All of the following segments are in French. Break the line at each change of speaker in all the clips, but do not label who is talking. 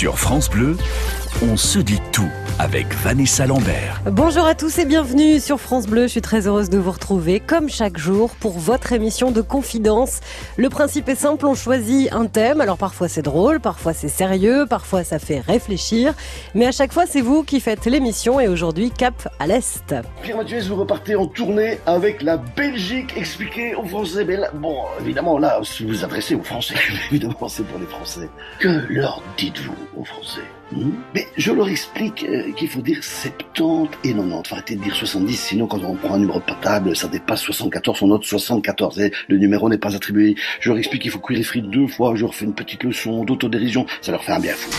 Sur France Bleu, on se dit tout avec Vanessa Lambert.
Bonjour à tous et bienvenue sur France Bleu. Je suis très heureuse de vous retrouver comme chaque jour pour votre émission de confidence. Le principe est simple, on choisit un thème. Alors parfois c'est drôle, parfois c'est sérieux, parfois ça fait réfléchir. Mais à chaque fois c'est vous qui faites l'émission et aujourd'hui cap à l'Est.
Pierre Mathieu, vous repartez en tournée avec la Belgique. Expliquez aux Français. Mais là, bon, évidemment, là, si vous vous adressez aux Français, évidemment c'est pour les Français. Que leur dites-vous aux Français? Mais je leur explique euh, qu'il faut dire 70 et 90. Faut arrêter de dire 70, sinon quand on prend un numéro de portable, ça dépasse 74, on note 74. Et le numéro n'est pas attribué. Je leur explique qu'il faut cuire les frites deux fois. Je leur fais une petite leçon d'autodérision. Ça leur fait un bien fou.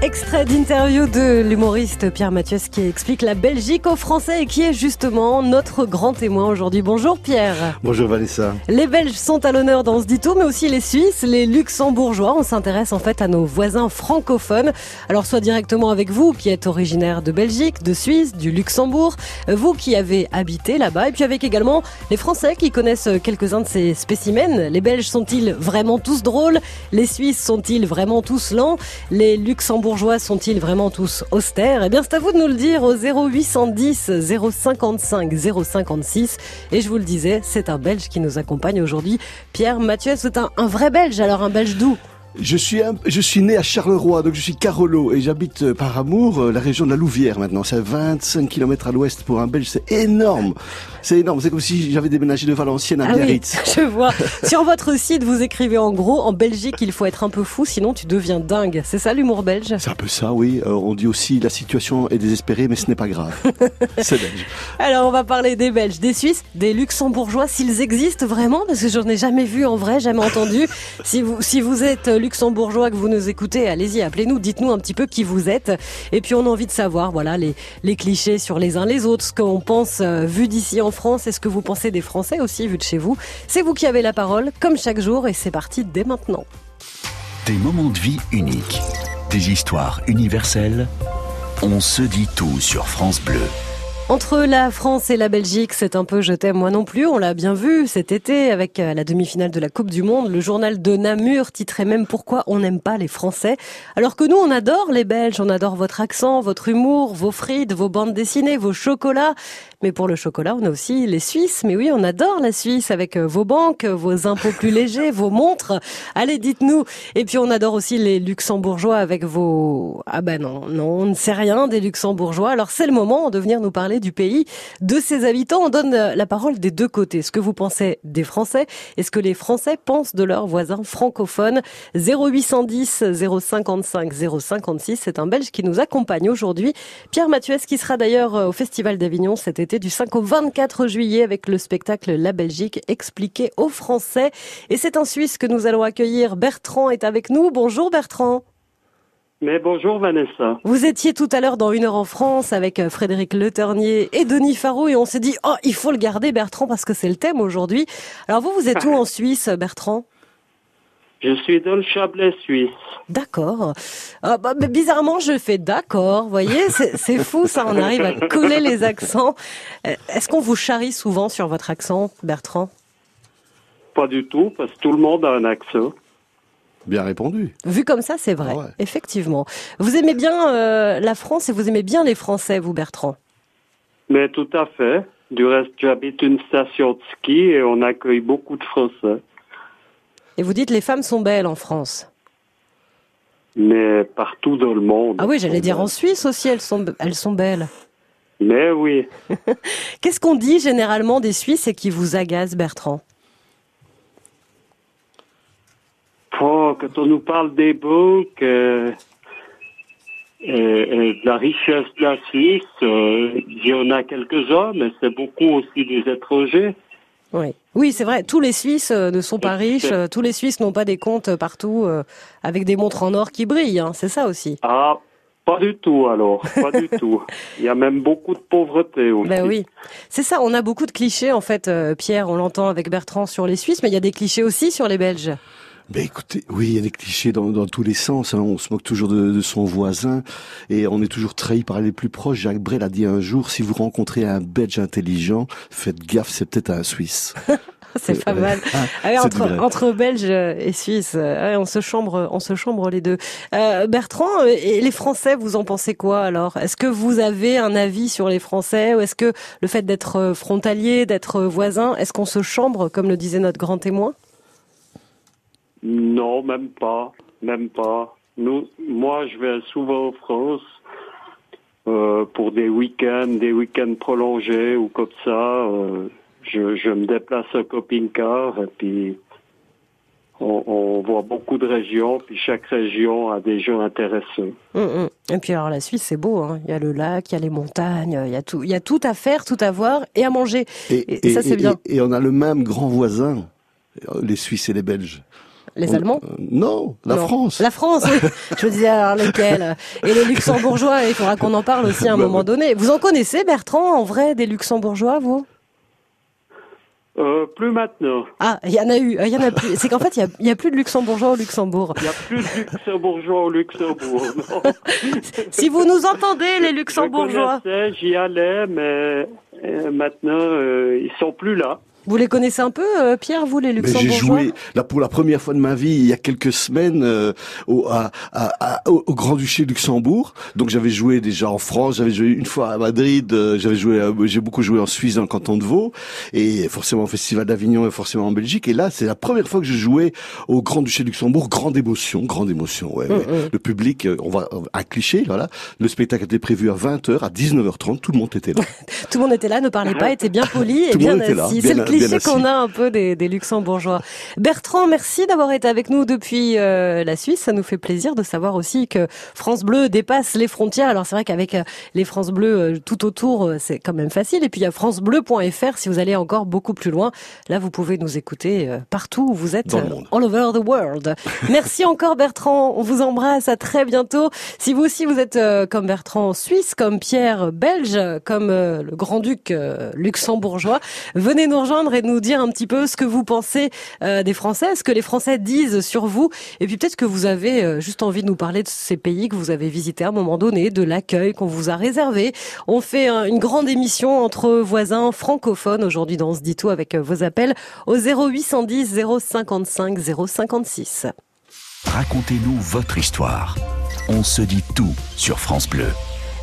Extrait d'interview de l'humoriste Pierre Mathieu qui explique la Belgique aux Français et qui est justement notre grand témoin aujourd'hui. Bonjour Pierre.
Bonjour Vanessa.
Les Belges sont à l'honneur dans ce dit mais aussi les Suisses, les Luxembourgeois. On s'intéresse en fait à nos voisins francophones. Alors soit directement avec vous qui êtes originaire de Belgique, de Suisse, du Luxembourg, vous qui avez habité là-bas, et puis avec également les Français qui connaissent quelques-uns de ces spécimens. Les Belges sont-ils vraiment tous drôles? Les Suisses sont-ils vraiment tous lents? Les Luxembourgeois bourgeois sont-ils vraiment tous austères? Eh bien, c'est à vous de nous le dire au 0810 055 056. Et je vous le disais, c'est un Belge qui nous accompagne aujourd'hui. Pierre Mathieu, c'est un, un vrai Belge, alors un Belge doux.
Je suis, un, je suis né à Charleroi, donc je suis Carolo et j'habite euh, par amour euh, la région de la Louvière maintenant. C'est 25 km à l'ouest pour un Belge, c'est énorme. C'est énorme, c'est comme si j'avais déménagé de Valenciennes à
Ah oui,
Biarritz.
je vois. Sur votre site, vous écrivez en gros, en Belgique, il faut être un peu fou, sinon tu deviens dingue. C'est ça l'humour belge?
C'est un peu ça, oui. Euh, on dit aussi la situation est désespérée, mais ce n'est pas grave. c'est belge.
Alors on va parler des Belges, des Suisses, des Luxembourgeois, s'ils existent vraiment, parce que j'en ai jamais vu en vrai, jamais entendu. Si vous, si vous êtes luxembourgeois, que vous nous écoutez, allez-y, appelez-nous, dites-nous un petit peu qui vous êtes. Et puis on a envie de savoir, voilà, les, clichés sur les uns les autres, ce qu'on pense euh, vu d'ici en France, et ce que vous pensez des Français aussi vu de chez vous. C'est vous qui avez la parole, comme chaque jour, et c'est parti dès maintenant.
Des moments de vie uniques, des histoires universelles. On se dit tout sur France Bleu.
Entre la France et la Belgique, c'est un peu je t'aime moi non plus. On l'a bien vu cet été avec euh, la demi-finale de la Coupe du Monde. Le journal de Namur titrait même pourquoi on n'aime pas les Français. Alors que nous, on adore les Belges, on adore votre accent, votre humour, vos frites, vos bandes dessinées, vos chocolats. Mais pour le chocolat, on a aussi les Suisses. Mais oui, on adore la Suisse avec euh, vos banques, vos impôts plus légers, vos montres. Allez, dites-nous. Et puis on adore aussi les Luxembourgeois avec vos... Ah ben non, non, on ne sait rien des Luxembourgeois. Alors c'est le moment de venir nous parler du pays, de ses habitants. On donne euh, la parole des deux côtés. Ce que vous pensez des Français et ce que les Français pensent de leurs voisins francophones. 0810 055 056. C'est un Belge qui nous accompagne aujourd'hui. Pierre Mathieu, qui sera d'ailleurs euh, au Festival d'Avignon cet été du 5 au 24 juillet avec le spectacle La Belgique expliqué aux Français? Et c'est un Suisse que nous allons accueillir. Bertrand est avec nous. Bonjour Bertrand.
Mais bonjour Vanessa.
Vous étiez tout à l'heure dans Une heure en France avec euh, Frédéric Leternier et Denis Farou et on s'est dit, oh, il faut le garder Bertrand parce que c'est le thème aujourd'hui. Alors vous, vous êtes où en Suisse, Bertrand?
Je suis dans le Chablais suisse.
D'accord. Ah, bah, bizarrement, je fais d'accord. Vous voyez, c'est c'est fou ça. On arrive à coller les accents. Euh, Est-ce qu'on vous charrie souvent sur votre accent, Bertrand?
Pas du tout, parce que tout le monde a un accent.
Bien répondu.
Vu comme ça, c'est vrai.
Ah ouais.
Effectivement. Vous aimez bien euh, la France et vous aimez bien les Français, vous, Bertrand?
Mais tout à fait. Du reste, j'habite une station de ski et on accueille beaucoup de Français.
Et vous dites les femmes sont belles en France.
Mais partout dans le monde.
Ah oui, j'allais dire en Suisse aussi, elles sont, elles sont belles.
Mais oui.
Qu'est-ce qu'on dit généralement des Suisses et qui vous agace, Bertrand?
Oh, quand on nous parle des boucs euh, et, et de la richesse de la Suisse, euh, il y en a quelques-uns, mais c'est beaucoup aussi des étrangers.
Oui, oui, c'est vrai. Tous les Suisses euh, ne sont pas riches. euh, Tous les Suisses n'ont pas des comptes partout euh, avec des montres en or qui brillent. hein, C'est ça aussi.
Ah, pas du tout alors, pas du tout. Il y a même beaucoup de pauvreté aussi.
Ben oui, c'est ça. On a beaucoup de clichés en fait, euh, Pierre. On l'entend avec Bertrand sur les Suisses, mais il y a des clichés aussi sur les Belges.
Ben écoutez, oui, il y a des clichés dans, dans tous les sens. hein. On se moque toujours de, de son voisin et on est toujours trahi par les plus proches. Jacques Brel a dit un jour, si vous rencontrez un Belge intelligent, faites gaffe, c'est peut-être un Suisse.
c'est pas mal.
Ah,
Ah entre, entre Belges et Suisses, euh, on se chambre, on se chambre les deux. Euh, Bertrand, euh, et les Français, vous en pensez quoi alors? Est-ce que vous avez un avis sur les Français ou est-ce que le fait d'être euh, frontalier, d'être euh, voisin, est-ce qu'on se chambre comme le disait notre grand témoin?
Non, même pas, même pas. Nous, moi, je vais souvent en France euh, pour des week-ends, des week-ends prolongés ou comme ça. euh, je, je me déplace en camping-car et puis on, on voit beaucoup de régions. Puis chaque région a des gens intéressants.
Hum, hum. Et puis alors la Suisse, c'est beau. Hein. Il y a le lac, il y a les montagnes, il y a tout, il y a tout à faire, tout à voir et à manger. Et- et ça, c'est bien.
Et, on a le même grand voisin, les Suisses et les Belges.
Les Allemands
euh, Non, la
Non.
France.
La France, oui. Je me disais alors lesquels? Et les Luxembourgeois, il faudra qu'on en parle aussi à un
Bah,
moment
bah.
donné. Vous en connaissez, Bertrand, en vrai, des Luxembourgeois, vous?
Euh, plus maintenant.
Ah, il y en a eu, il y en a plus. C'est qu'en fait, il y a, plus de Luxembourgeois au Luxembourg.
Il n'y a plus de luxembourgeois au Luxembourg. non.
Si vous nous entendez, les Luxembourgeois,
Je j'y allais, mais euh, maintenant, euh, ils sont plus là.
Vous les connaissez un peu, euh, Pierre, vous, les
Mais j'ai
Luxembourgeois
joué là pour la première fois de ma vie il y a quelques semaines euh, au, à, à- au, au Grand-Duché de Luxembourg. Donc j'avais joué déjà en France, j'avais joué une fois à Madrid, euh, j'avais joué, à- j'ai beaucoup joué en Suisse dans le canton de Vaud et forcément au Festival d'Avignon et forcément en Belgique. Et là c'est la première fois que je jouais au Grand-Duché de Luxembourg. Grande émotion, grande émotion. Ouais, ouais.
Mm,
Le public, euh, on va un cliché, voilà. Le spectacle était prévu à 20h, à 19h30, tout le monde était là.
Tout le monde était là, ne parlait pas, était bien poli et
Tout le
bien
monde était là,
assis. C'est le cliché
assis.
qu'on a un peu des, des Luxembourgeois. Bertrand, merci d'avoir été avec nous depuis euh, la Suisse. Ça nous fait plaisir de savoir aussi que France Bleu dépasse les frontières. Alors c'est vrai qu'avec euh, les France Bleu euh, tout autour, euh, c'est quand même facile. Et puis il y a francebleu.fr si vous allez encore beaucoup plus loin. Là, vous pouvez nous écouter partout où vous êtes, all over the world. Merci encore Bertrand. On vous embrasse. À très bientôt. Si vous aussi vous êtes euh, comme Bertrand suisse, comme Pierre belge, comme euh, le grand-duc euh, luxembourgeois, venez nous rejoindre et nous dire un petit peu ce que vous pensez euh, des Français, ce que les Français disent sur vous. Et puis peut-être que vous avez euh, juste envie de nous parler de ces pays que vous avez visités à un moment donné, de l'accueil qu'on vous a réservé. On fait une grande émission entre voisins francophones aujourd'hui dans On se dit tout avec euh, vos appels au 0810 055 056.
Racontez-nous votre histoire. On se dit tout sur France Bleu.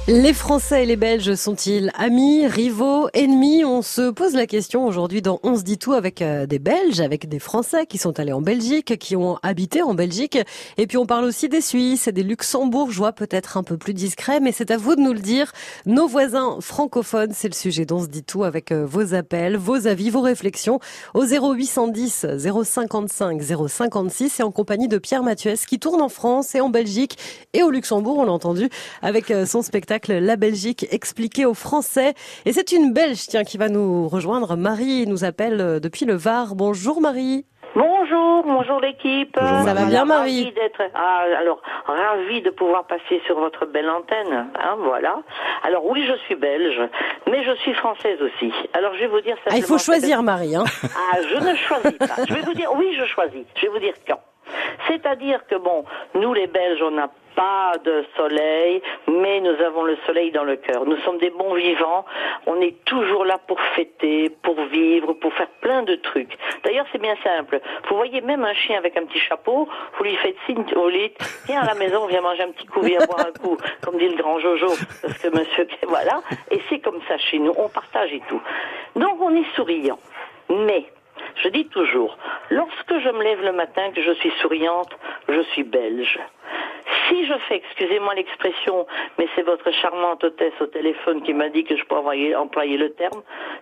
Les Français et les Belges sont-ils amis, rivaux, ennemis? On se pose la question aujourd'hui dans On se dit tout avec euh, des Belges, avec des Français qui sont allés en Belgique, qui ont habité en Belgique. Et puis on parle aussi des Suisses et des Luxembourgeois, peut-être un peu plus discrets, mais c'est à vous de nous le dire. Nos voisins francophones, c'est le sujet d'On se dit tout avec euh, vos appels, vos avis, vos réflexions au 0810 055 056 et en compagnie de Pierre Mathieu qui tourne en France et en Belgique et au Luxembourg, on l'a entendu, avec euh, son spectacle La Belgique expliqué aux Français. Et c'est une Belge, tiens, qui va nous rejoindre. Marie nous appelle euh, depuis le Var. Bonjour Marie.
Bonjour, bonjour l'équipe.
Ça va bien, Marie
Ravi d'être, ah, alors, ravi de pouvoir passer sur votre belle antenne, hein, voilà. Alors oui, je suis belge, mais je suis française aussi. Alors je vais vous dire
Ah, il faut choisir Marie. Hein.
Ah, je ne choisis pas. Je vais vous dire, oui, je choisis. Je vais vous dire quand. C'est-à-dire que bon, nous les Belges, on n'a pas de soleil, mais nous avons le soleil dans le cœur. Nous sommes des bons vivants. On est toujours là pour fêter, pour vivre, pour faire plein de trucs. D'ailleurs, c'est bien simple. Vous voyez même un chien avec un petit chapeau, vous lui faites signe au lit, viens à la maison, viens manger un petit coup, viens boire un coup, comme dit le grand Jojo, parce que monsieur, voilà. Et c'est comme ça chez nous, on partage et tout. Donc on est souriant. Mais, je dis toujours, lorsque je me lève le matin, que je suis souriante, je suis belge. Si je fais, excusez-moi l'expression, mais c'est votre charmante hôtesse au téléphone qui m'a dit que je peux envoyer- employer le terme,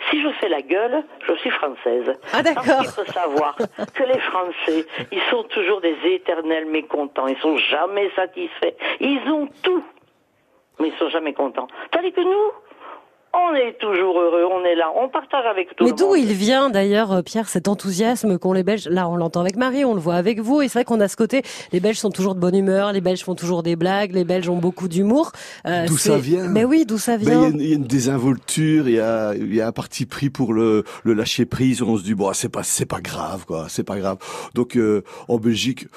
si je fais la gueule, je suis française.
Ah, d'accord.
Qu'il faut savoir que les Français, ils sont toujours des éternels mécontents, ils sont jamais satisfaits, ils ont tout, mais ils sont jamais contents. Tandis que nous, on est toujours heureux, on est là, on partage avec tout
Mais d'où il vient d'ailleurs, euh, Pierre, cet enthousiasme qu'ont les Belges? Là, on l'entend avec Marie, on le voit avec vous, et c'est vrai qu'on a ce côté. Les Belges sont toujours de bonne humeur, les Belges font toujours des blagues, les Belges ont beaucoup d'humour. Euh,
D'où ça vient?
Mais oui, d'où ça
Ben, il, y a
vient
il y a une désinvolture, il y a, il y a un parti pris pour le, le lâcher prise. On se dit bon, c'est pas, c'est pas grave, quoi, c'est pas grave. Donc euh, en Belgique,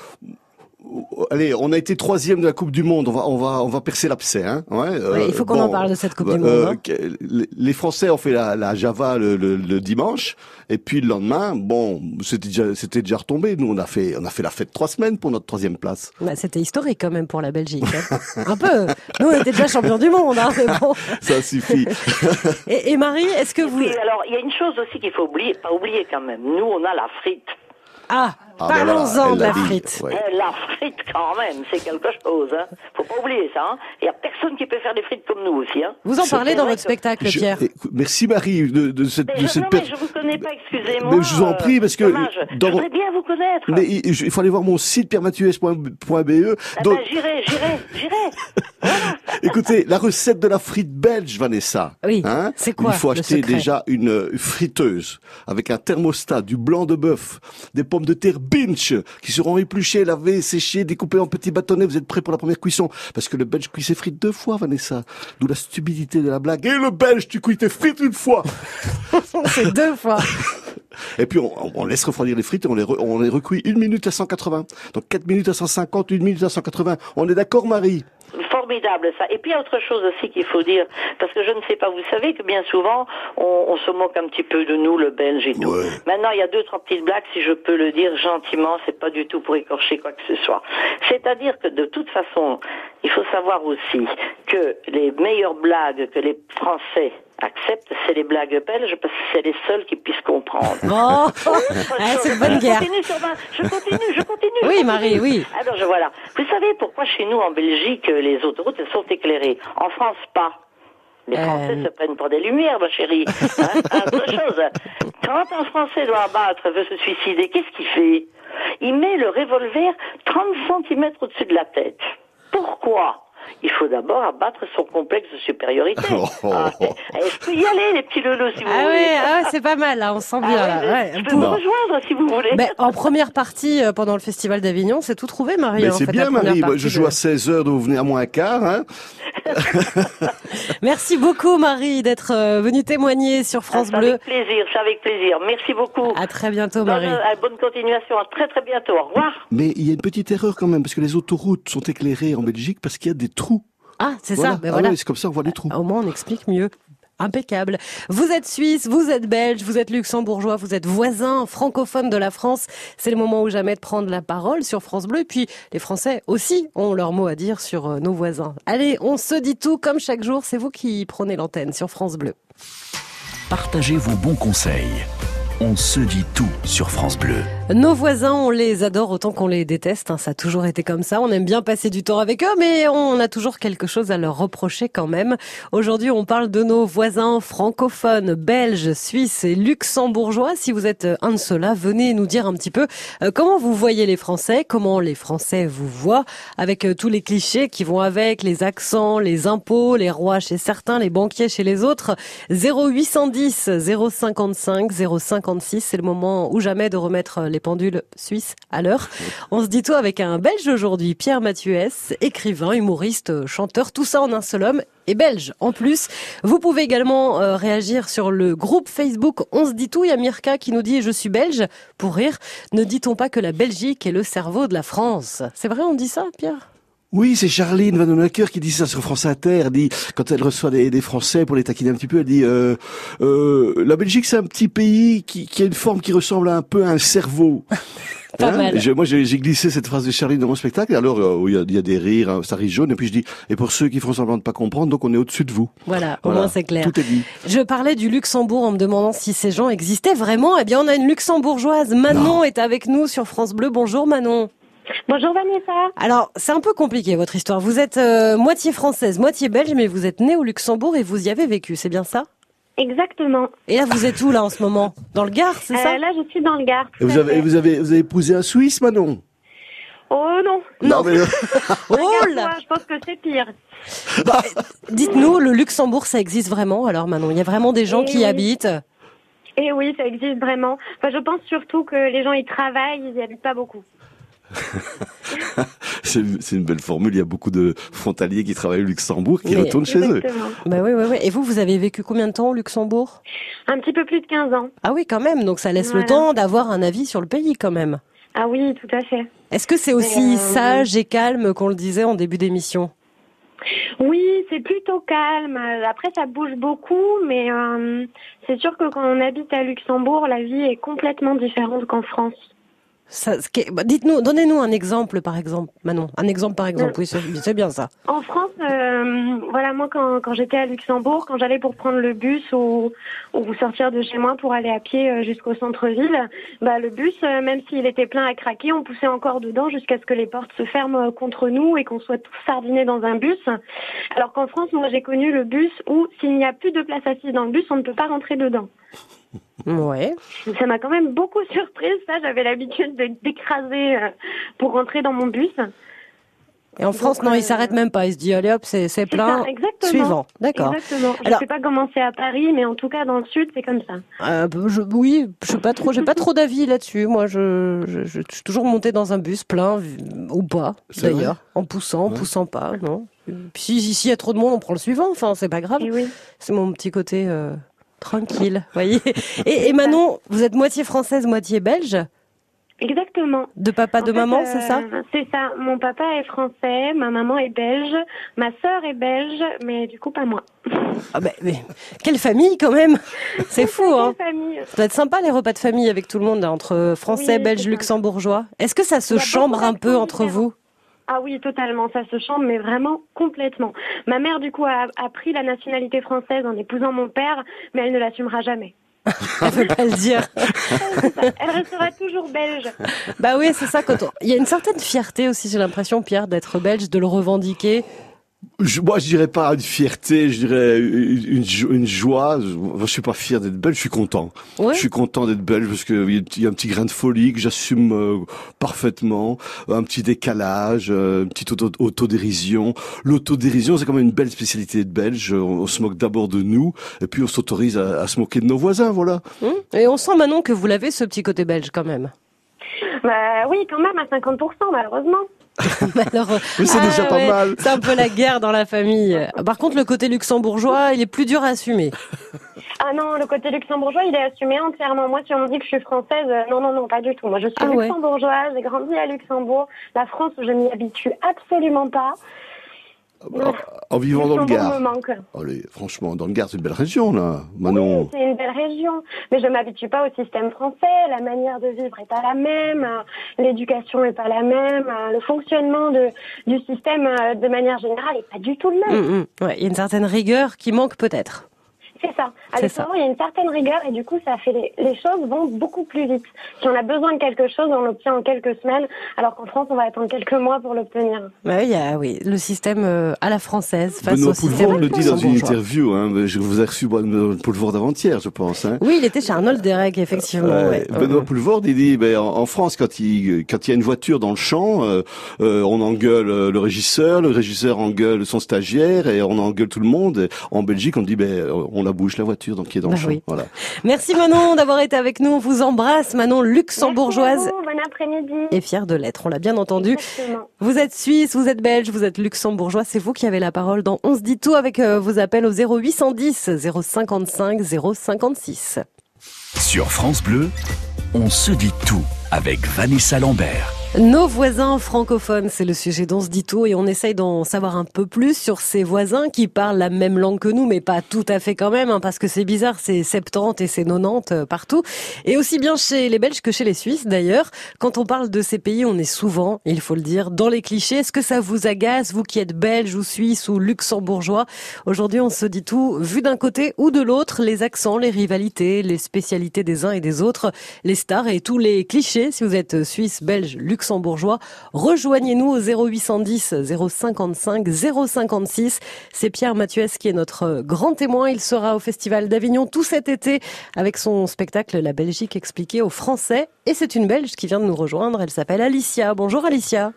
allez, on a été troisième de la Coupe du Monde. On va, on va, on va percer l'abcès. Hein ouais,
Ouais, il faut qu'on en parle de cette Coupe du Monde,
euh,
hein.
les- Les Français ont fait la, la Java le, le- le dimanche, et puis le lendemain, bon, c'était déjà, c'était déjà retombé. Nous, on a fait, on a fait la fête trois semaines pour notre troisième place.
Bah, C'était historique quand même pour la Belgique. hein. Un peu. Nous, on était déjà champions du monde. Hein, mais bon.
Ça suffit.
et, et Marie, est-ce que vous...
Oui, alors, il y a une chose aussi qu'il faut oublier, pas oublier quand même. Nous, on a la frite.
Ah,
Ah,
parlons-en
voilà,
de la frite.
ouais.
Eh, la frite, quand même, c'est quelque chose. Hein. Faut pas oublier ça. hein. Il y a personne qui peut faire des frites comme nous aussi. Hein.
Vous en parlez dans votre
que-
spectacle,
Je-
Pierre.
merci Marie de, de cette,
Mais
de
je,
cette
non, mais je vous connais pas, excusez-moi.
Mais je vous en prie, parce que
euh, dommage.
dans-
Je voudrais bien vous connaître.
Mais il, faut aller voir mon site pierremathieues.be.
Ah
Donc,
ben, j'irai, j'irai, j'irai.
écoutez, la recette de la frite belge, Vanessa.
Oui,
Hein
c'est quoi,
Il faut acheter déjà une friteuse avec un thermostat, du blanc de bœuf, des pommes de terre binch qui seront épluchées, lavées, séchées, découpées en petits bâtonnets. Vous êtes prêts pour la première cuisson? Parce que le belge cuit ses frites deux fois, Vanessa. D'où la stupidité de la blague. Et le belge, tu cuis tes frites une fois
C'est deux fois.
Et puis on, on laisse refroidir les frites et on les, re- on les recuit une minute à 180. Donc 4 minutes à 150, une minute à 180. On est d'accord, Marie?
Formidable ça. Et puis il y a autre chose aussi qu'il faut dire, parce que je ne sais pas, vous savez que bien souvent on, on se moque un petit peu de nous, le Belge et tout.
Ouais.
Maintenant il y a deux trois petites blagues, si je peux le dire gentiment, c'est pas du tout pour écorcher quoi que ce soit. C'est-à-dire que de toute façon, il faut savoir aussi que les meilleures blagues que les Français acceptent, c'est les blagues belges, parce que c'est les seuls qui puissent comprendre.
Oh, Ah, c'est une bonne
je
guerre.
Continue sur ma- Je continue, je continue. je
Oui,
continue.
Marie, oui.
Alors, je, voilà. Vous savez pourquoi chez nous, en Belgique, les autoroutes elles sont éclairées? En France, pas. Les
Euh.
Français se prennent pour des lumières, ma chérie. Hein Autre chose. Quand un Français doit abattre, veut se suicider, qu'est-ce qu'il fait? Il met le revolver 30 cm au-dessus de la tête. Pourquoi? Il faut d'abord abattre son complexe de supériorité.
Oh.
Ah, et je peux y aller, les petits loulous, si vous
Ah
voulez.
ouais, ah ouais, c'est pas mal, là, on sent
Ah
bien.
ouais,
là,
je-
ouais.
je peux vous rejoindre, si vous voulez.
Ben, en première partie, euh, pendant le festival d'Avignon, c'est tout trouvé, Marie.
Mais
en
c'est
fait,
bien, Marie. Moi, je joue
de-
à 16 heures, donc vous venez à moins un quart. Hein
Merci beaucoup, Marie, d'être euh, venue témoigner sur France
Ah,
Bleu.
Avec plaisir, c'est avec plaisir. Merci beaucoup.
À très bientôt,
Bonne,
Marie.
euh, bonne continuation. À très très bientôt. Au revoir.
Mais il y a une petite erreur quand même, parce que les autoroutes sont éclairées en Belgique parce qu'il y a des trous.
Ah, c'est
Voilà.
ça. Ben
ah
voilà.
c'est comme ça, on voit les trous.
Au moins, on explique mieux. Impeccable. Vous êtes suisse, vous êtes belge, vous êtes luxembourgeois, vous êtes voisin francophone de la France. C'est le moment ou jamais de prendre la parole sur France Bleu. Et puis, les Français aussi ont leur mot à dire sur euh, nos voisins. Allez, on se dit tout comme chaque jour. C'est vous qui prenez l'antenne sur France Bleu.
Partagez vos bons conseils. On se dit tout sur France Bleu.
Nos voisins, on les adore autant qu'on les déteste. hein. Ça a toujours été comme ça. On aime bien passer du temps avec eux, mais on a toujours quelque chose à leur reprocher quand même. Aujourd'hui, on parle de nos voisins francophones, belges, suisses et luxembourgeois. Si vous êtes un de ceux-là, venez nous dire un petit peu euh, comment vous voyez les Français, comment les Français vous voient, avec euh, tous les clichés qui vont avec, les accents, les impôts, les rois chez certains, les banquiers chez les autres. 0810 055 056, c'est le moment ou jamais de remettre les pendules suisses à l'heure. On se dit tout avec un Belge aujourd'hui, Pierre Mathieuès, écrivain, humoriste, chanteur, tout ça en un seul homme et belge en plus. Vous pouvez également euh, réagir sur le groupe Facebook On se dit tout. Il y a Mirka qui nous dit je suis belge. Pour rire, ne dit-on pas que la Belgique est le cerveau de la France? C'est vrai, on dit ça, Pierre?
Oui, c'est Charline Van Honacker qui dit ça sur France Inter. Elle dit, quand elle reçoit des, des Français pour les taquiner un petit peu, elle dit euh, euh, la Belgique c'est un petit pays qui, qui a une forme qui ressemble un peu à un cerveau.
Pas mal.
Je- moi j'ai glissé cette phrase de Charline dans mon spectacle. Et alors euh, il y, a, il y a des rires, hein, ça rit jaune. Et puis je dis, et pour ceux qui font semblant de pas comprendre, donc on est au-dessus de vous.
Voilà, au moins c'est clair.
Tout est dit.
Je parlais du Luxembourg en me demandant si ces gens existaient vraiment. Eh bien, on a une luxembourgeoise. Manon est avec nous sur France Bleu. Bonjour Manon.
Bonjour Vanessa.
Alors, c'est un peu compliqué votre histoire. Vous êtes euh, moitié française, moitié belge, mais vous êtes née au Luxembourg et vous y avez vécu, c'est bien ça?
Exactement.
Et là, vous êtes où là en ce moment? Dans le Gard, c'est ça?
Euh, là, je suis dans le Gard.
Et vous avez,
fait.
vous avez, vous avez épousé un Suisse, Manon?
Oh non.
Non.
mais,
Oh là
je pense que c'est pire.
Dites-nous, le Luxembourg, ça existe vraiment alors Manon? Il y a vraiment des gens
Eh
qui y
oui.
habitent?
Et oui, ça existe vraiment. Enfin, je pense surtout que les gens y travaillent, ils y habitent pas beaucoup.
c'est une belle formule. Il y a beaucoup de frontaliers qui travaillent au Luxembourg qui
Mais-
retournent chez eux.
Exactement.
Bah oui, oui, oui. Et vous, vous avez vécu combien de temps au Luxembourg?
Un petit peu plus de 15 ans.
Ah oui, quand même. Donc ça laisse le temps d'avoir un avis sur le pays quand même.
Ah oui, tout à fait.
Est-ce que c'est aussi
euh,
sage et calme qu'on le disait en début d'émission?
Oui, c'est plutôt calme. Après, ça bouge beaucoup, mais euh, c'est sûr que quand on habite à Luxembourg, la vie est complètement différente qu'en France.
Dites-nous, donnez-nous un exemple, par exemple, Manon. Un exemple, par exemple. Oui, c'est bien ça.
En France, euh, voilà, moi, quand, quand j'étais à Luxembourg, quand j'allais pour prendre le bus ou, ou sortir de chez moi pour aller à pied euh, jusqu'au centre-ville, bah, le bus, euh, même s'il était plein à craquer, on poussait encore dedans jusqu'à ce que les portes se ferment euh, contre nous et qu'on soit tous sardinés dans un bus. Alors qu'en France, moi, j'ai connu le bus où s'il n'y a plus de place assise dans le bus, on ne peut pas rentrer dedans.
Ouais.
Ça m'a quand même beaucoup surprise, ça. J'avais l'habitude de d'écraser euh, pour rentrer dans mon bus.
Et en France, non,
euh,
il s'arrête même pas. Il se dit, allez hop, c'est plein.
ça, exactement.
Suivant. D'accord.
Exactement. Je
Alors-
sais pas comment c'est à Paris, mais en tout cas dans le sud, c'est comme ça.
Euh, je, oui, je sais pas trop, j'ai pas trop d'avis là-dessus. Moi, je, je, je suis toujours montée dans un bus plein ou pas, d'ailleurs, en poussant, en
Ouais.
poussant pas, non. Puis si- s'il y a trop de monde, on prend le suivant. Enfin, c'est pas grave.
Oui.
C'est mon petit côté euh, tranquille, voyez. Et, et Manon, vous êtes moitié française, moitié belge,
Exactement.
de papa,
En
de
fait,
maman,
euh,
c'est ça
C'est ça. Mon papa est français, ma maman est belge, ma sœur est belge, mais du coup pas moi.
ah ben, mais quelle famille quand même C'est fou, hein
Quelle famille
Ça doit être sympa les repas de famille avec tout le monde, là, entre français,
Oui, ça.
luxembourgeois. Est-ce que ça se chambre un peu entre vous
Ah oui, totalement. Ça se chambre, mais vraiment complètement. Ma mère, du coup, a, a pris la nationalité française en épousant mon père, mais elle ne l'assumera jamais.
Elle veut pas le dire.
Elle restera toujours belge.
Bah oui, c'est ça. Quand on- il y a une certaine fierté aussi, j'ai l'impression, Pierre, d'être belge, de le revendiquer.
Je, moi, je dirais pas une fierté, je dirais une, une jo- une joie. Je, je suis pas fier d'être belge, je suis content.
Ouais.
Je suis content d'être belge parce qu'il y, a- il y a un petit grain de folie que j'assume euh, parfaitement, un petit décalage, euh, une petite auto- autodérision. L'autodérision, c'est quand même une belle spécialité de belge. On, on se moque d'abord de nous et puis on s'autorise à, à se moquer de nos voisins, voilà.
Hum Et on sent Manon que vous l'avez ce petit côté belge quand même.
Bah oui, quand même, à 50%, malheureusement.
Alors,
Mais c'est
ah
déjà pas
ouais,
mal.
C'est un peu la guerre dans la famille. Par contre, le côté luxembourgeois, il est plus dur à assumer.
Ah non, le côté luxembourgeois, il est assumé entièrement. Moi, si on me dit que je suis française, euh, non, non, non, pas du tout. Moi, je suis
Ah ouais.
luxembourgeoise, j'ai grandi à Luxembourg. La France, je m'y habitue absolument pas.
En, en vivant dans le Gard.
manque.
Allez, franchement, dans le Gard, c'est une belle région, là. Manon.
Oui, c'est une belle région, mais je m'habitue pas au système français. La manière de vivre est pas la même, l'éducation est pas la même, le fonctionnement de, du système euh, de manière générale est pas du tout le même.
Ouais, il y a une certaine rigueur qui manque peut-être.
C'est ça. À
C'est
Luxembourg, il y a une certaine rigueur et du coup, ça fait les, les choses vont beaucoup plus vite. Si on a besoin de quelque chose, on l'obtient en quelques semaines, alors qu'en France, on va attendre quelques mois pour l'obtenir.
Ouais, il y a, oui, le système euh, à la française face
Benoît
au système
Poulvord le dit dans une interview. Hein, je vous ai reçu Benoît Poulvord avant-hier, je pense. Hein.
Oui, il était chez Arnold Derek, effectivement.
Ouais. Benoît Poulvord, il dit, ben, en, en France, quand il, quand il y a une voiture dans le champ, euh, euh, on engueule le régisseur, le régisseur engueule son stagiaire et on engueule tout le monde. En Belgique, on dit, ben, on la bouge la voiture, donc qui est dans
Bah
le champ.
oui.
Voilà.
Merci Manon d'avoir été avec nous. On vous embrasse, Manon luxembourgeoise
Merci à vous, bon après-midi.
et fière de l'être. On l'a bien entendu.
Exactement.
Vous êtes suisse, vous êtes belge, vous êtes luxembourgeois. C'est vous qui avez la parole dans On se dit tout avec euh, vos appels au 0810 055 056.
Sur France Bleu, on se dit tout avec Vanessa Lambert.
Nos voisins francophones, c'est le sujet dont se dit tout et on essaye d'en savoir un peu plus sur ces voisins qui parlent la même langue que nous, mais pas tout à fait quand même, hein, parce que c'est bizarre, c'est 70 et c'est 90 euh, partout. Et aussi bien chez les Belges que chez les Suisses d'ailleurs. Quand on parle de ces pays, on est souvent, il faut le dire, dans les clichés. Est-ce que ça vous agace, vous qui êtes belge ou suisse ou luxembourgeois? Aujourd'hui, on se dit tout, vu d'un côté ou de l'autre, les accents, les rivalités, les spécialités des uns et des autres, les stars et tous les clichés. Si vous êtes suisse, belge, luxembourgeois, rejoignez-nous au 0810 055 056. C'est Pierre Mathieu qui est notre grand témoin. Il sera au Festival d'Avignon tout cet été avec son spectacle La Belgique expliquée aux Français. Et c'est une Belge qui vient de nous rejoindre. Elle s'appelle Alicia. Bonjour Alicia.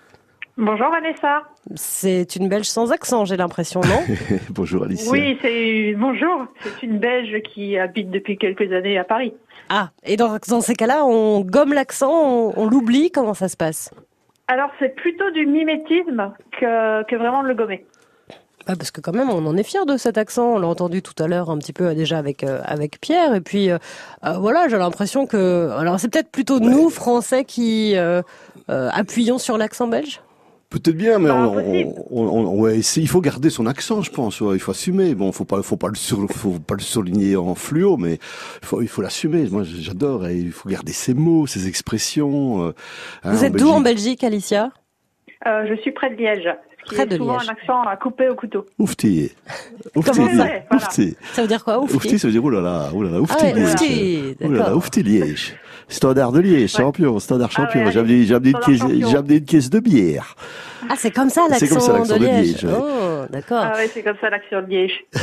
Bonjour Vanessa.
C'est une Belge sans accent, j'ai l'impression, non
Bonjour Alicia.
Oui, c'est bonjour. C'est une Belge qui habite depuis quelques années à Paris.
Ah, et dans, dans ces cas-là, on gomme l'accent, on, on l'oublie, comment ça se passe?
Alors c'est plutôt du mimétisme que, que vraiment de le gommer.
Ah, parce que quand même, on en est fier de cet accent. On l'a entendu tout à l'heure un petit peu déjà avec euh, avec Pierre. Et puis euh, euh, voilà, j'ai l'impression que alors c'est peut-être plutôt nous Français qui euh, euh, appuyons sur l'accent belge?
Peut-être bien, mais
Bah,
on, on- on- ouais, c'est- il faut garder son accent, je pense. ouais, il faut assumer. Bon, faut pas, faut pas le sur, faut pas le souligner en fluo, mais il faut, il faut l'assumer. Moi, j'adore. Et il faut garder ses mots, ses expressions. euh, hein,
Vous êtes d'où en
Belgique.
Alicia
Euh, je suis près de Liège. Qui
Près
est
de
souvent
Liège.
un accent à couper au couteau.
Oufti. Oufti.
Comment ça
Voilà.
Oufti.
Ça veut dire quoi Oufti?
Oufti, ça veut dire oulala, oulala, oufti.
Ah ouais,
Liège.
oufti,
Oulala,
d'accord.
oufti Liège. Standard de Liège,
Ouais.
champion, standard
Ah
champion.
ouais,
j'ai amené, j'ai amené une caisse, amené une caisse de bière.
Ah, c'est comme ça
C'est comme ça,
l'accent
l'accent
de
de
Liège.
Ouais.
Oh, d'accord.
Ah ouais, c'est comme ça l'accent de Liège.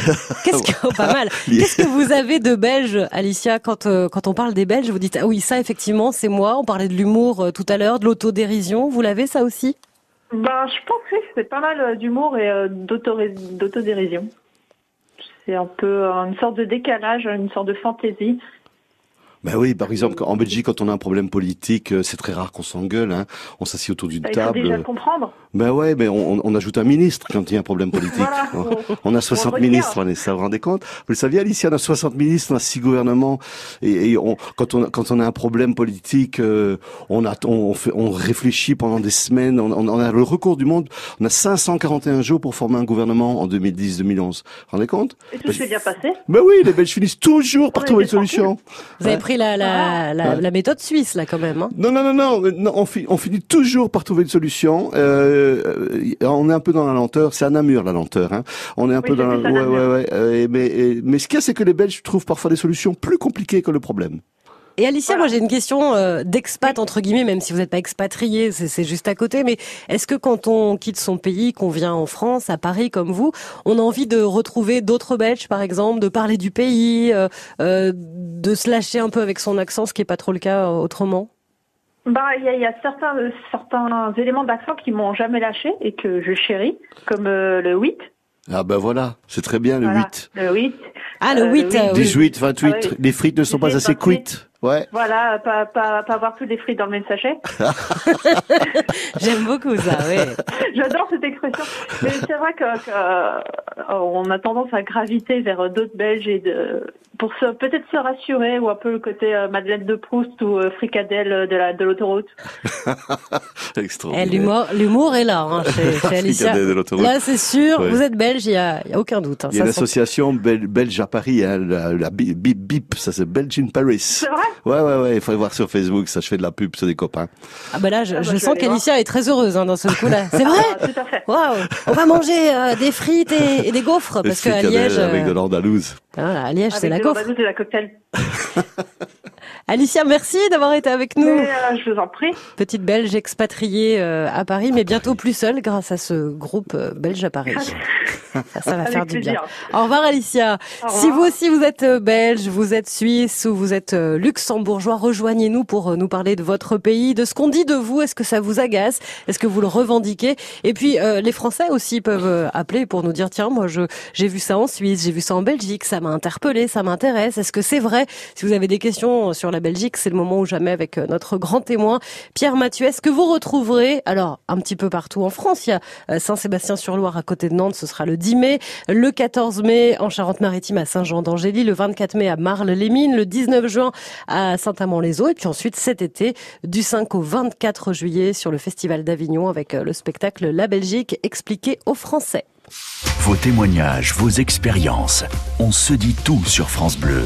Qu'est-ce que oh, pas mal. Qu'est-ce que vous avez de belge, Alicia, quand euh, quand on parle des Belges, vous dites ah oui ça effectivement c'est moi. On parlait de l'humour euh, tout à l'heure, de l'autodérision. Vous l'avez ça aussi?
Ben, je pense que c'est pas mal euh, d'humour et d'autodérision. C'est un peu une sorte de décalage, une sorte de fantaisie.
Ben oui, par exemple, en Belgique, quand on a un problème politique, euh, c'est très rare qu'on s'engueule. Hein. On s'assied autour d'une table.
déjà comprendre.
Ben ouais, mais on, on ajoute un ministre quand il y a un problème politique.
Voilà, on-
on a 60
retire.
ministres, Vanessa, vous vous rendez compte? Vous le saviez, Alicia, on a 60 ministres, on a 6 gouvernements. Et, et on, quand, on, quand on a un problème politique, euh, on, a, on, on fait, on réfléchit pendant des semaines. On, on a le recours du monde. On a 541 jours pour former un gouvernement en 2010-2011. Vous vous rendez compte?
Et tout s'est bien passé?
Ben oui, les Belges finissent toujours par
On
trouver une solution.
Vous avez
Ouais.
Pris la la, la,
Ouais.
la méthode suisse là quand même. Hein
Non, non, non, non, euh, non, on, fi- on finit toujours par trouver une solution. Euh, euh, on est un peu dans la lenteur. C'est à Namur la lenteur. Hein. On est un
Oui,
peu dans la... ouais, ouais, ouais. euh, mais, et- mais ce qu'il y a, c'est que les Belges trouvent parfois des solutions plus compliquées que le problème.
Et Alicia,
Voilà.
moi j'ai une question euh, d'expat entre guillemets, même si vous n'êtes pas expatrié, c'est c'est juste à côté. Mais est-ce que quand on quitte son pays, qu'on vient en France, à Paris comme vous, on a envie de retrouver d'autres Belges, par exemple, de parler du pays, euh, euh, de se lâcher un peu avec son accent, ce qui est pas trop le cas euh, autrement?
Ben, il y a, il y a certains, euh, certains éléments d'accent qui m'ont jamais lâché et que je chéris, comme euh, le 8.
Ah ben voilà, c'est très bien le
Voilà,
8.
Le 8.
Ah le
Euh,
8,
le
euh, oui.
18, 28,
Ah oui.
les frites ne sont pas
18,
assez
28.
cuites. Ouais.
Voilà, pas, pas, pas avoir tous les frites dans le même sachet.
j'aime beaucoup ça. Oui.
J'adore cette expression. Mais c'est vrai que, que, euh, on a tendance à graviter vers d'autres Belges et de, pour se, peut-être se rassurer ou un peu le côté euh, Madeleine de Proust ou euh, fricadelle de la de l'autoroute.
Eh,
Extraordinaire.
l'humour, l'humour est là hein, chez, chez Alicia.
Fricadelle de l'autoroute.
Là, c'est sûr.
Ouais.
Vous êtes belge, il y a, il y a aucun doute. hein,
Il y a
ça
une
sent-
association bel- belge à Paris, hein, la, la Bi- Bip Bip, ça c'est Belge in Paris.
C'est vrai?
Ouais, ouais, ouais, il faut aller voir sur Facebook, ça je fais de la pub, c'est des copains.
Ah bah là, je,
Ah bah,
je
je vais
sens qu'Alicia est très heureuse hein, d'un seul coup là. C'est vrai?
Ah, Tout à fait.
Waouh On va manger euh, des frites et, et des gaufres
Les
parce qu'à Liège,
Avec
euh,
de l'andalouse.
voilà, à Liège c'est
Avec
la
de
gaufre.
l'andalouse et la cocktail.
Alicia, merci d'avoir été avec nous.
Mais, euh, je vous en prie.
Petite Belge expatriée euh, à Paris, mais bientôt plus seule grâce à ce groupe euh, belge à Paris. Ça, ça va
Avec
faire du bien. Au revoir Alicia.
Au
Si vous aussi vous êtes euh, belge, vous êtes suisse ou vous êtes euh, luxembourgeois, rejoignez-nous pour euh, nous parler de votre pays, de ce qu'on dit de vous. Est-ce que ça vous agace? Est-ce que vous le revendiquez? Et puis euh, les Français aussi peuvent appeler pour nous dire tiens moi je j'ai vu ça en Suisse, j'ai vu ça en Belgique, ça m'a interpellé, ça m'intéresse. Est-ce que c'est vrai? Si vous avez des questions sur la Belgique, c'est le moment ou jamais avec notre grand témoin Pierre Mathieu. Est-ce que vous retrouverez alors un petit peu partout en France Il y a Saint-Sébastien-sur-Loire à côté de Nantes, ce sera le 10 mai. Le 14 mai en Charente-Maritime à Saint-Jean-d'Angély. Le 24 mai à Marle-les-Mines. Le 19 juin à Saint-Amand-les-Eaux. Et puis ensuite cet été, du 5 au 24 juillet sur le Festival d'Avignon avec euh, le spectacle La Belgique expliqué aux Français.
Vos témoignages, vos expériences. On se dit tout sur France Bleu.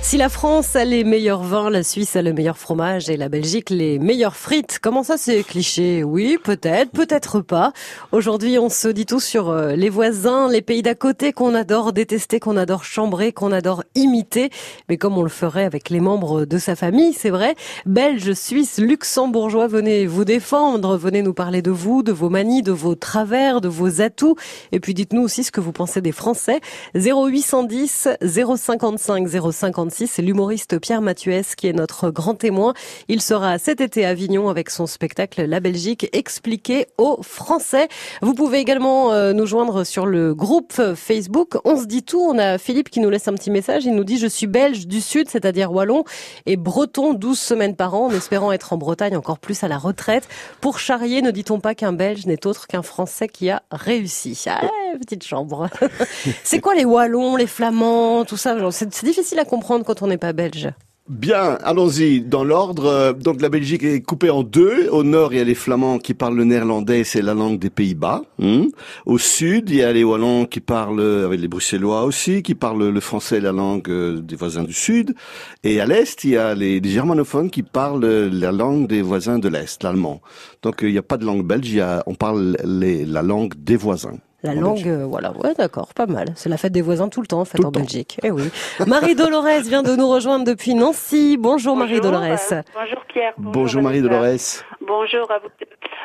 Si la France a les meilleurs vins, la Suisse a le meilleur fromage et la Belgique les meilleures frites. Comment ça c'est cliché? Oui, peut-être, peut-être pas. Aujourd'hui, on se dit tout sur euh, les voisins, les pays d'à côté qu'on adore détester, qu'on adore chambrer, qu'on adore imiter, mais comme on le ferait avec les membres de sa famille, c'est vrai. Belges, Suisses, Luxembourgeois, venez vous défendre, venez nous parler de vous, de vos manies, de vos travers, de vos atouts, et puis dites-nous aussi ce que vous pensez des Français. 0810 055 055 056. C'est l'humoriste Pierre Mathuès qui est notre grand témoin. Il sera cet été à Avignon avec son spectacle La Belgique expliqué aux Français. Vous pouvez également euh, nous joindre sur le groupe Facebook. On se dit tout. On a Philippe qui nous laisse un petit message. Il nous dit je suis belge du sud, c'est-à-dire wallon, et breton 12 semaines par an, en espérant être en Bretagne encore plus à la retraite. Pour charrier, ne dit-on pas qu'un belge n'est autre qu'un français qui a réussi? Petite chambre. c'est quoi les wallons, les flamands, tout ça? C'est difficile à comprendre quand on n'est pas belge.
Bien, allons-y. Dans l'ordre, euh, donc la Belgique est coupée en deux. Au nord, il y a les Flamands qui parlent le néerlandais, c'est la langue des Pays-Bas. Hmm. Au sud, il y a les Wallons qui parlent, avec les Bruxellois aussi, qui parlent le français, la langue euh, des voisins du sud. Et à l'est, il y a les, germanophones qui parlent la langue des voisins de l'est, l'allemand. Donc il n'y a pas de langue belge, on parle la langue des voisins.
La langue, euh, voilà, ouais, d'accord, pas mal. C'est la fête des voisins tout le temps, en fait, en Belgique. Eh oui. Marie Dolores vient de nous rejoindre depuis Nancy. Bonjour, Marie Dolores.
Euh, bonjour Pierre.
Bonjour, Marie Dolores.
Bonjour à vous.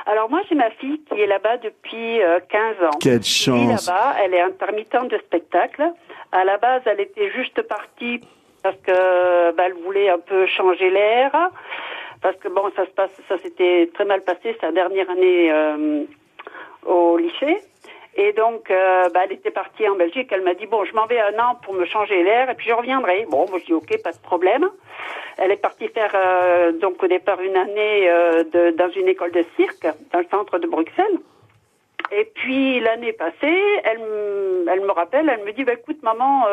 Alors moi j'ai ma fille qui est là-bas depuis 15 euh, ans.
Quelle chance.
là-bas, elle est intermittente de spectacle. À la base, elle était juste partie parce que bah, elle voulait un peu changer l'air, parce que bon, ça se passe, ça s'était très mal passé sa dernière année au lycée. Et donc, euh, bah, elle était partie en Belgique. Elle m'a dit bon, je m'en vais un an pour me changer l'air et puis je reviendrai. Bon, moi je dis ok, pas de problème. Elle est partie faire euh, donc au départ une année euh, de, dans une école de cirque dans le centre de Bruxelles. Et puis l'année passée, elle, elle me rappelle, elle me dit bah, écoute maman,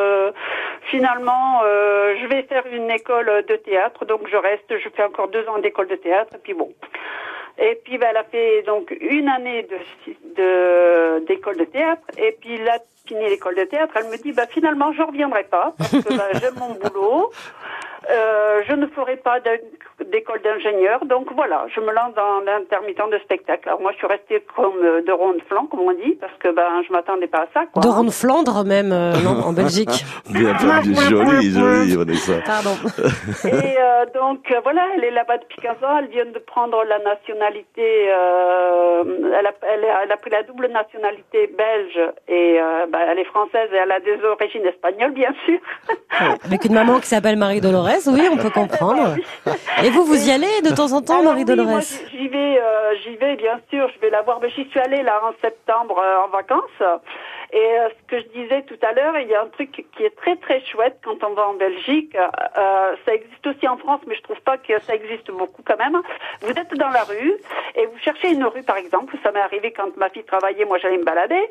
finalement je vais faire une école de théâtre, donc je reste, je fais encore deux ans d'école de théâtre. Et puis bon. Et puis, ben, elle a fait donc une année de d'école de, théâtre. Et puis, là, fini l'école de théâtre. Elle me dit, bah, finalement, je reviendrai pas parce que bah, j'aime mon boulot. Euh, je ne ferai pas d'école d'ingénieur, donc voilà, je me lance dans l'intermittent de spectacle. Alors moi, je suis restée comme euh, de ronde flanc, comme on dit, parce que ben je m'attendais pas à ça. Quoi.
De ronde Flandre même, euh, non, en Belgique.
Bien, joli, joli, Vanessa.
Pardon.
Et euh, donc voilà, elle est là-bas depuis 15 ans. Elle vient de prendre la nationalité. elle, a, elle, a, elle, a, pris la double nationalité belge et ben, elle est française et elle a des origines espagnoles, bien sûr.
Avec une maman qui s'appelle Marie Dolores oui, on peut comprendre. Et vous, vous y allez de temps en temps, Marie Dolores
J'y vais, euh, j'y vais, bien sûr. Je vais la voir. Mais j'y suis allée là en septembre euh, en vacances. Et euh, ce que je disais tout à l'heure, il y a un truc qui est très très chouette quand on va en Belgique. Ça existe aussi en France, mais je trouve pas que ça existe beaucoup quand même. Vous êtes dans la rue et vous cherchez une rue, par exemple. Ça m'est arrivé quand ma fille travaillait, moi j'allais me balader.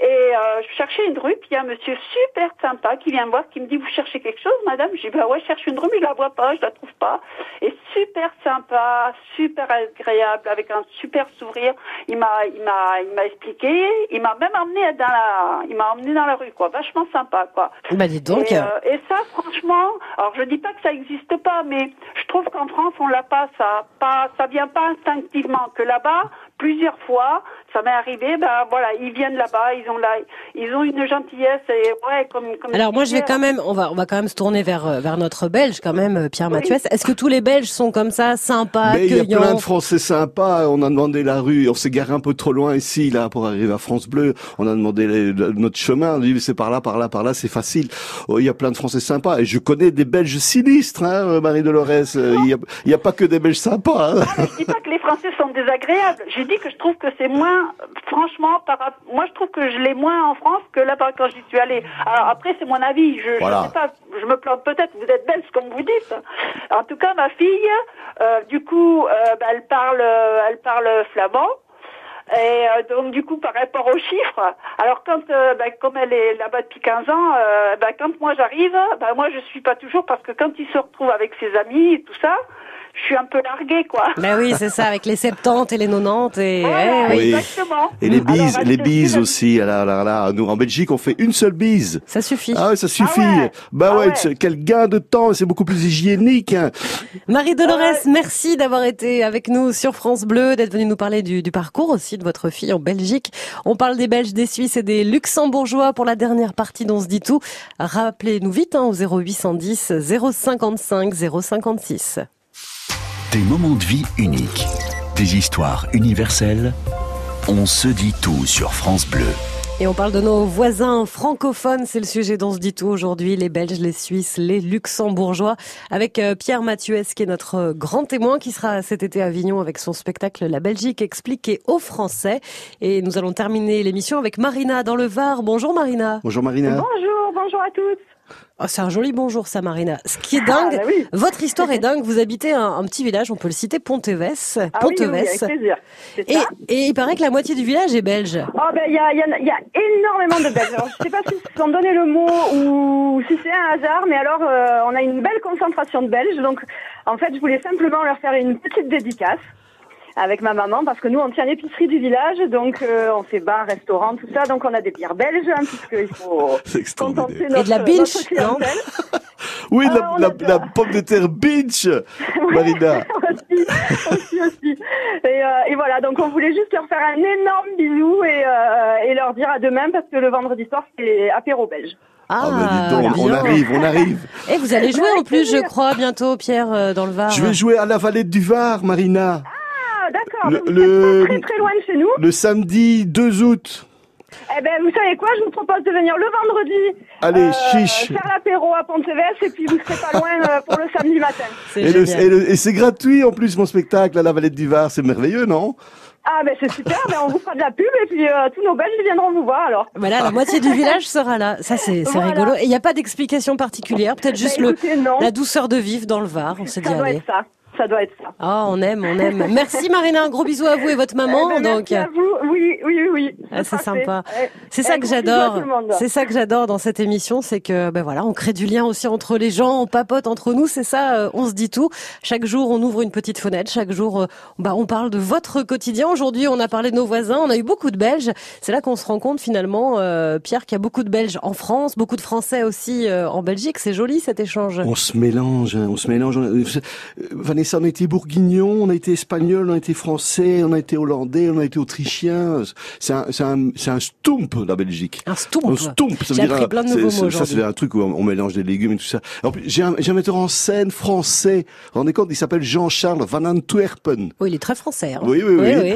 Et euh, je cherchais une rue, puis il y a un monsieur super sympa qui vient me voir, qui me dit Vous cherchez quelque chose, madame? Je dis Bah ouais, je cherche une rue, mais je la vois pas, je la trouve pas. Et super sympa, super agréable, avec un super sourire. Il m'a, il m'a, il m'a expliqué. Il m'a même emmené dans la il m'a emmené dans la rue, quoi. Vachement sympa, quoi.
Bah, dis donc.
Et, euh, et, ça, franchement, alors je dis pas que ça n'existe pas, mais je trouve qu'en France, on l'a pas, ça, pas, ça vient pas instinctivement. Que là-bas, plusieurs fois, ça m'est arrivé, ben voilà, ils viennent là-bas, ils ont là, ils ont une gentillesse et ouais, comme, comme
Alors moi je vais quand même, on va, on va quand même se tourner vers euh, vers notre Belge quand même, euh, Pierre Mathieu. Est-ce que tous les Belges sont comme ça, sympas,
Mais il y a plein de Français sympas. On a demandé la rue, on s'est garé un peu trop loin ici là pour arriver à France Bleu. On a demandé notre chemin, on dit c'est par là, par là, par là, c'est facile. Oh, il y a plein de Français sympas et je connais des Belges sinistres, hein, Marie Dolores. Il y a, il y a pas que des Belges sympas. Hein.
Ah, je dis pas que les Français sont désagréables. J'ai dit que je trouve que c'est moins franchement, par, moi je trouve que je l'ai moins en France que là-bas quand j'y suis allée. Alors après, c'est mon avis. Je, je sais pas, je me plante peut-être. Vous êtes belge comme vous dites. En tout cas, ma fille, euh, du coup, euh, bah, elle parle, elle parle flamand. Et euh, donc du coup par rapport aux chiffres, alors quand bah, comme elle est là-bas depuis 15 ans, bah, quand moi j'arrive, bah, moi je suis pas toujours parce que quand il se retrouve avec ses amis et tout ça, je suis un peu larguée, quoi.
Ben oui, c'est ça, avec les 70 et les 90 et...
Eh oui. Exactement.
Et les bises, les bises aussi. Là, là, là, nous, en Belgique, on fait une seule bise.
Ça suffit.
Ah ouais, ça suffit. Ah bah ah ouais, quel gain de temps, c'est beaucoup plus hygiénique. Hein.
Marie Dolores, merci d'avoir été avec nous sur France Bleu, d'être venue nous parler du, du, parcours aussi de votre fille en Belgique. On parle des Belges, des Suisses et des Luxembourgeois pour la dernière partie dont on se dit tout. Rappelez-nous vite hein, au 0810 055 056.
Des moments de vie uniques, des histoires universelles. On se dit tout sur France Bleu.
Et on parle de nos voisins francophones, c'est le sujet dont se dit tout aujourd'hui, les Belges, les Suisses, les Luxembourgeois, avec euh, Pierre Mathieu, qui est notre euh, grand témoin, qui sera cet été à Avignon avec son spectacle La Belgique expliquée aux Français. Et nous allons terminer l'émission avec Marina dans le Var. Bonjour Marina.
Bonjour Marina.
Bonjour, bonjour à tous.
Oh, c'est un joli bonjour ça Marina. Ce qui est
Ah,
dingue,
bah oui.
votre histoire est dingue, vous habitez un, un petit village, on peut le citer, Ponteves.
Ah oui,
Ponteves.
oui, avec plaisir.
Et, il paraît que la moitié du village est belge.
Oh ben il y a, il y, a, il y a énormément de Belges. Alors, je sais pas si se sont donné le mot ou si c'est un hasard, mais alors euh, on a une belle concentration de Belges. Donc en fait, je voulais simplement leur faire une petite dédicace avec ma maman parce que nous on tient l'épicerie du village, donc euh, on fait bar, restaurant, tout ça. Donc on a des bières belges hein, puisqu'il faut contenter
Et
notre,
de la binge.
Oui, la,
Ah,
la,
adore.
la pomme de terre binge, Marina.
aussi, aussi, aussi. Et, euh, et voilà, donc on voulait juste leur faire un énorme bisou et, euh, et leur dire à demain parce que le vendredi soir c'est apéro belge.
Ah, bah, dis donc, on arrive, on arrive.
Et vous allez jouer en plus, je crois, bientôt, Pierre, euh, dans le Var.
Je vais jouer à la vallée du Var, Marina,
Ah d'accord,
Le- le-
pas très très loin de chez nous.
le samedi 2 août.
Eh ben vous savez quoi, je vous propose de venir le vendredi.
Allez,
euh,
chiche.
Faire l'apéro à Ponteves et puis vous serez pas loin euh, pour le samedi matin.
C'est
Et, le-
génial.
et le- et c'est gratuit en plus, mon spectacle à la vallée du Var. C'est merveilleux, non?
Ah ben c'est super, ben on vous fera de la pub et puis euh, tous nos Belges viendront vous voir alors.
Voilà, la moitié du village sera là. Ça, c'est
Voilà.
rigolo. Et il n'y a pas d'explication particulière. Peut-être juste
Ben,
le,
écoutez, non.
la douceur de vivre dans le Var. On s'est dit,
Ça doit
allez.
être ça, ça doit être ça.
Ah, on aime, on aime. Merci Marina, un gros bisou à vous et votre maman.
Eh ben,
donc,
merci à vous, oui, oui, oui.
Ah, c'est sympa.
Ouais.
c'est ça
Un
que j'adore. C'est ça que j'adore dans cette émission, c'est que ben voilà, on crée du lien aussi entre les gens, on papote entre nous. C'est ça, euh, on se dit tout. Chaque jour, on ouvre une petite fenêtre. Chaque jour, bah on parle de votre quotidien. Aujourd'hui, on a parlé de nos voisins. On a eu beaucoup de Belges. C'est là qu'on se rend compte finalement, euh, Pierre, qu'il y a beaucoup de Belges en France, beaucoup de Français aussi euh, en Belgique. C'est joli cet échange.
On se mélange, hein, on se mélange. Vanessa, on a été bourguignon, on a été espagnol, on a été français, on a été hollandais, on a été autrichien. C'est un, c'est un, c'est un stump, la Belgique.
Un stomp.
Un stump, ça veut dire un-
plein de
c'est-
nouveaux
c'est-
mots
Ça, c'est
aujourd'hui.
un truc où on, on mélange des légumes et tout ça. J'ai un, j'ai un metteur en scène français. Vous vous rendez compte, il s'appelle Jean-Charles Van Antwerpen.
Oui, il est très français. hein.
Oui, oui, oui.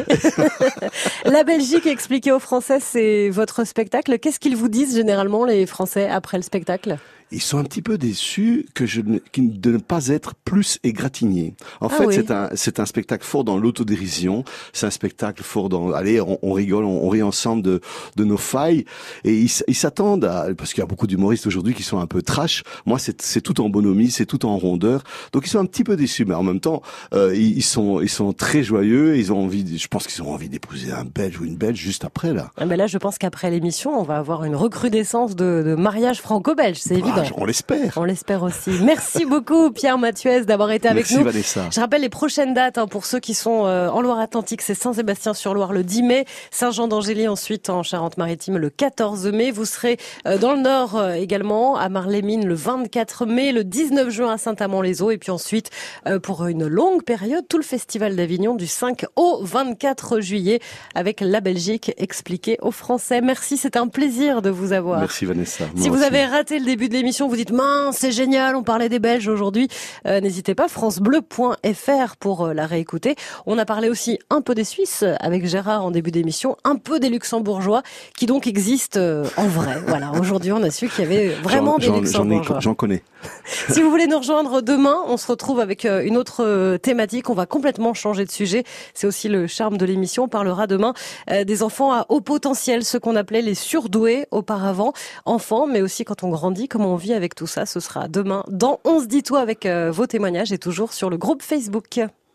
La Belgique expliquée aux Français, c'est votre spectacle. Qu'est-ce qu'ils vous disent généralement les Français après le spectacle?
Ils sont un petit peu déçus que je ne, de ne pas être plus égratigné. En
Ah
fait,
oui.
c'est un, c'est un spectacle fort dans l'autodérision. C'est un spectacle fort dans, allez, on, on rigole, on, on rit ensemble de, de nos failles. Et ils, s'attendent à, parce qu'il y a beaucoup d'humoristes aujourd'hui qui sont un peu trash. Moi, c'est, c'est tout en bonhomie, c'est tout en rondeur. Donc, ils sont un petit peu déçus, mais en même temps, euh, ils, ils sont, ils sont très joyeux. Ils ont envie, je pense qu'ils ont envie d'épouser un Belge ou une Belge juste après, là.
Ah ben Là, je pense qu'après l'émission, on va avoir une recrudescence de, de mariage franco-belge, c'est évident.
On l'espère.
On l'espère aussi. Merci beaucoup Pierre Mathieu d'avoir été avec
Merci,
nous.
Vanessa.
Je rappelle les prochaines dates hein, pour ceux qui sont euh, en Loire-Atlantique, c'est Saint-Sébastien-sur-Loire le 10 mai, Saint-Jean-d'Angély ensuite en Charente-Maritime le 14 mai. Vous serez euh, dans le Nord euh, également à Marlémine le 24 mai, le 19 juin à Saint-Amand-les-Eaux et puis ensuite pour une longue période tout le festival d'Avignon du 5 au 24 juillet avec la Belgique expliquée aux Français. Merci, c'est un plaisir de vous avoir.
Merci, Vanessa.
Si vous
aussi.
avez raté le début de l'émission, vous dites mince, c'est génial, on parlait des Belges aujourd'hui. Euh, N'hésitez pas, francebleu.fr pour euh, la réécouter. On a parlé aussi un peu des Suisses avec Gérard en début d'émission, un peu des Luxembourgeois qui donc existent euh, en vrai. Voilà, aujourd'hui on a su qu'il y avait vraiment des Luxembourgeois.
J'en connais.
Si vous voulez nous rejoindre demain, on se retrouve avec euh, une autre euh, thématique. On va complètement changer de sujet. C'est aussi le charme de l'émission. On parlera demain euh, des enfants à haut potentiel, ce qu'on appelait les surdoués auparavant. Enfants, mais aussi quand on grandit, comment on vit avec tout ça. Ce sera demain dans On se dit tout avec vos témoignages et toujours sur le groupe Facebook.